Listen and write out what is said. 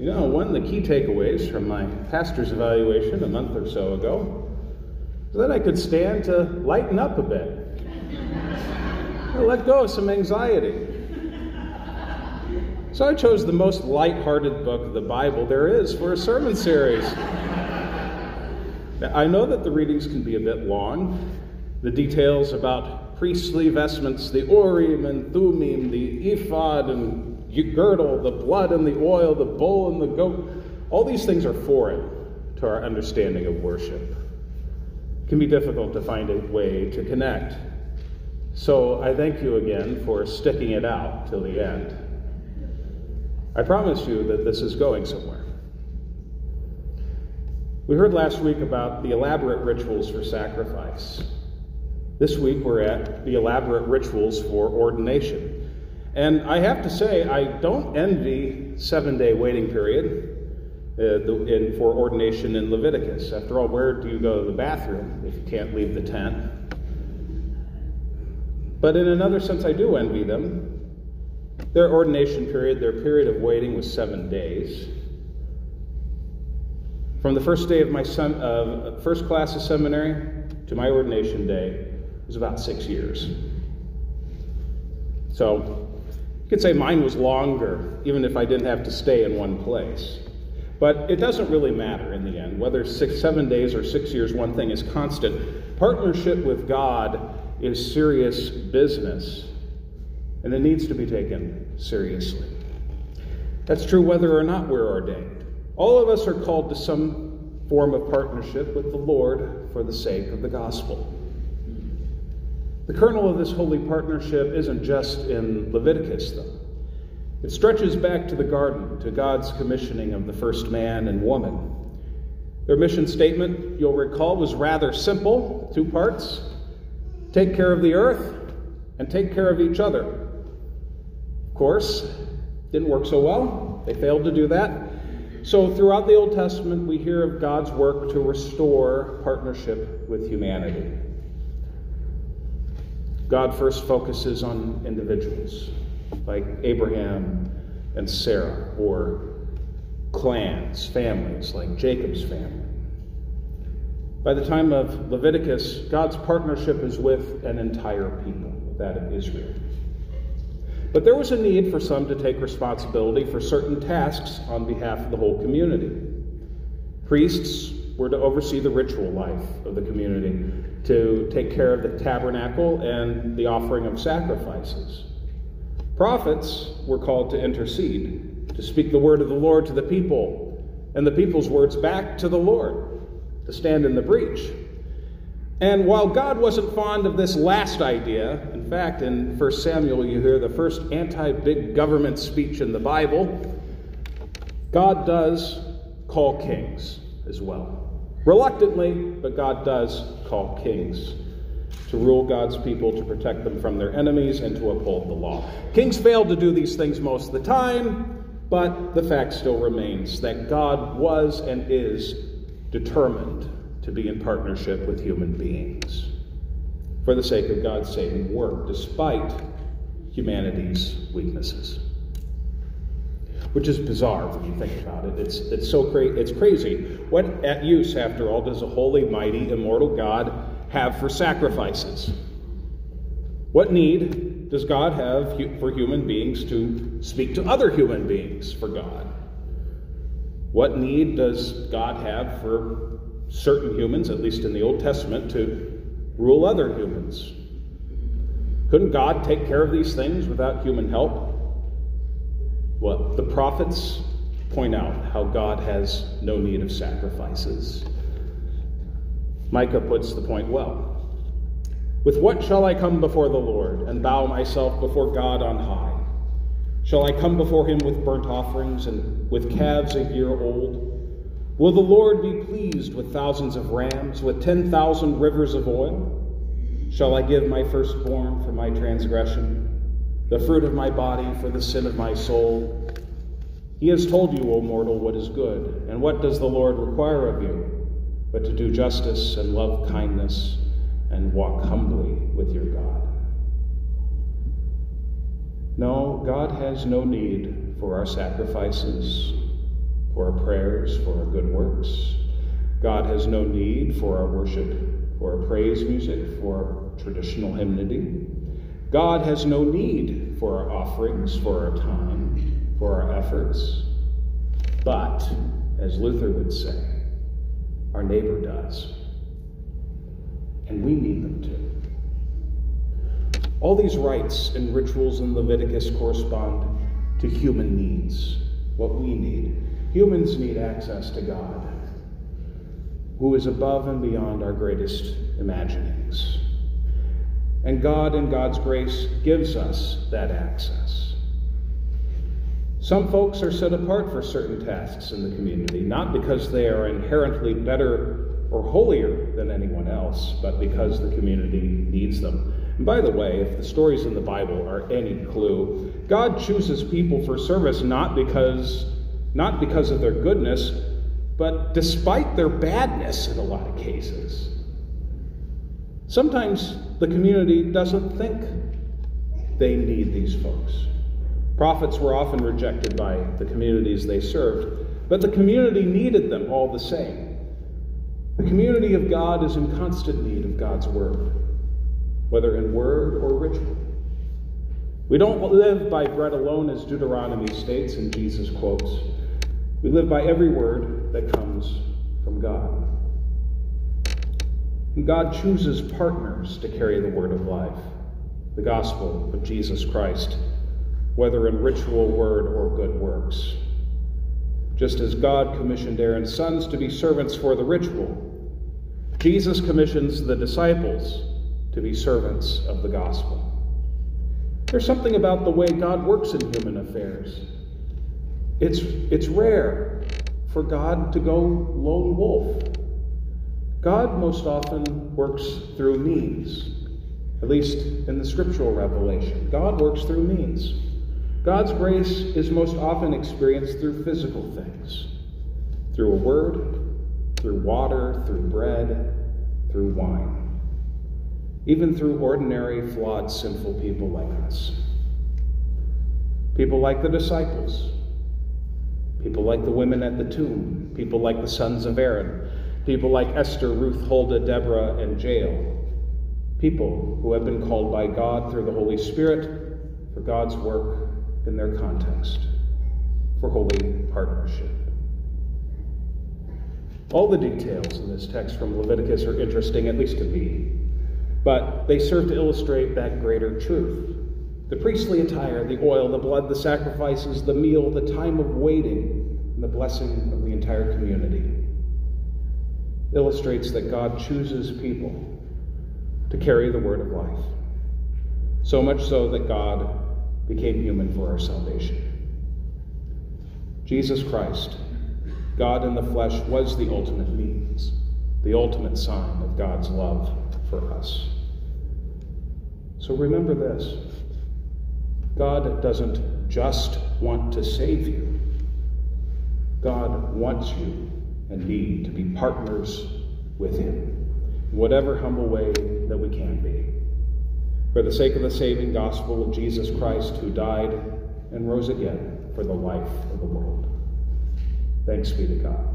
You know, one of the key takeaways from my pastor's evaluation a month or so ago was that I could stand to lighten up a bit. let go of some anxiety. So I chose the most light-hearted book of the Bible there is for a sermon series. I know that the readings can be a bit long. The details about priestly vestments, the Urim and Thummim, the ephod and girdle, the blood and the oil, the bull and the goat, all these things are foreign to our understanding of worship. It can be difficult to find a way to connect. So I thank you again for sticking it out till the end. I promise you that this is going somewhere. We heard last week about the elaborate rituals for sacrifice. This week we're at the elaborate rituals for ordination. And I have to say, I don't envy seven day waiting period uh, the, in, for ordination in Leviticus. After all, where do you go to the bathroom if you can't leave the tent? But in another sense, I do envy them their ordination period, their period of waiting was seven days. From the first day of my son, uh, first class of seminary to my ordination day was about six years. So could say mine was longer, even if I didn't have to stay in one place. But it doesn't really matter in the end. Whether six, seven days or six years, one thing is constant. Partnership with God is serious business and it needs to be taken seriously. That's true whether or not we're ordained. All of us are called to some form of partnership with the Lord for the sake of the gospel. The kernel of this holy partnership isn't just in Leviticus, though. It stretches back to the garden, to God's commissioning of the first man and woman. Their mission statement, you'll recall, was rather simple two parts take care of the earth and take care of each other Of course, didn't work so well. They failed to do that. So, throughout the Old Testament, we hear of God's work to restore partnership with humanity. God first focuses on individuals like Abraham and Sarah, or clans, families like Jacob's family. By the time of Leviticus, God's partnership is with an entire people, that of Israel. But there was a need for some to take responsibility for certain tasks on behalf of the whole community. Priests were to oversee the ritual life of the community, to take care of the tabernacle and the offering of sacrifices. Prophets were called to intercede, to speak the word of the Lord to the people, and the people's words back to the Lord, to stand in the breach. And while God wasn't fond of this last idea, in fact, in 1 Samuel you hear the first anti big government speech in the Bible, God does call kings as well. Reluctantly, but God does call kings to rule God's people, to protect them from their enemies, and to uphold the law. Kings failed to do these things most of the time, but the fact still remains that God was and is determined to be in partnership with human beings for the sake of God's saving work, despite humanity's weaknesses. Which is bizarre when you think about it. It's, it's so cra- it's crazy. What at use, after all, does a holy, mighty, immortal God have for sacrifices? What need does God have for human beings to speak to other human beings for God? What need does God have for certain humans, at least in the Old Testament, to rule other humans. Couldn't God take care of these things without human help? Well, the prophets point out how God has no need of sacrifices. Micah puts the point well. With what shall I come before the Lord and bow myself before God on high? Shall I come before him with burnt offerings and with calves a year old? Will the Lord be pleased with thousands of rams, with 10,000 rivers of oil? Shall I give my firstborn for my transgression, the fruit of my body for the sin of my soul? He has told you, O mortal, what is good, and what does the Lord require of you, but to do justice and love kindness and walk humbly with your God. No, God has no need for our sacrifices for our prayers, for our good works. God has no need for our worship, for our praise music, for our traditional hymnody. God has no need for our offerings, for our time, for our efforts. But, as Luther would say, our neighbor does. And we need them too. All these rites and rituals in Leviticus correspond to human needs, what we need. Humans need access to God, who is above and beyond our greatest imaginings. And God, in God's grace, gives us that access. Some folks are set apart for certain tasks in the community, not because they are inherently better or holier than anyone else, but because the community needs them. And by the way, if the stories in the Bible are any clue, God chooses people for service not because not because of their goodness, but despite their badness in a lot of cases. Sometimes the community doesn't think they need these folks. Prophets were often rejected by the communities they served, but the community needed them all the same. The community of God is in constant need of God's word, whether in word or ritual. We don't live by bread alone, as Deuteronomy states and Jesus quotes. We live by every word that comes from God. God chooses partners to carry the word of life, the gospel of Jesus Christ, whether in ritual, word, or good works. Just as God commissioned Aaron's sons to be servants for the ritual, Jesus commissions the disciples to be servants of the gospel. There's something about the way God works in human affairs it's, it's rare for God to go lone wolf. God most often works through means, at least in the scriptural revelation. God works through means. God's grace is most often experienced through physical things through a word, through water, through bread, through wine, even through ordinary, flawed, sinful people like us. People like the disciples People like the women at the tomb, people like the sons of Aaron, people like Esther, Ruth, Huldah, Deborah, and Jael. People who have been called by God through the Holy Spirit for God's work in their context, for holy partnership. All the details in this text from Leviticus are interesting, at least to me, but they serve to illustrate that greater truth the priestly attire, the oil, the blood, the sacrifices, the meal, the time of waiting, and the blessing of the entire community illustrates that God chooses people to carry the word of life. So much so that God became human for our salvation. Jesus Christ, God in the flesh, was the ultimate means, the ultimate sign of God's love for us. So remember this. God doesn't just want to save you, God wants you and need to be partners with Him whatever humble way that we can be. For the sake of the saving gospel of Jesus Christ, who died and rose again for the life of the world. Thanks be to God.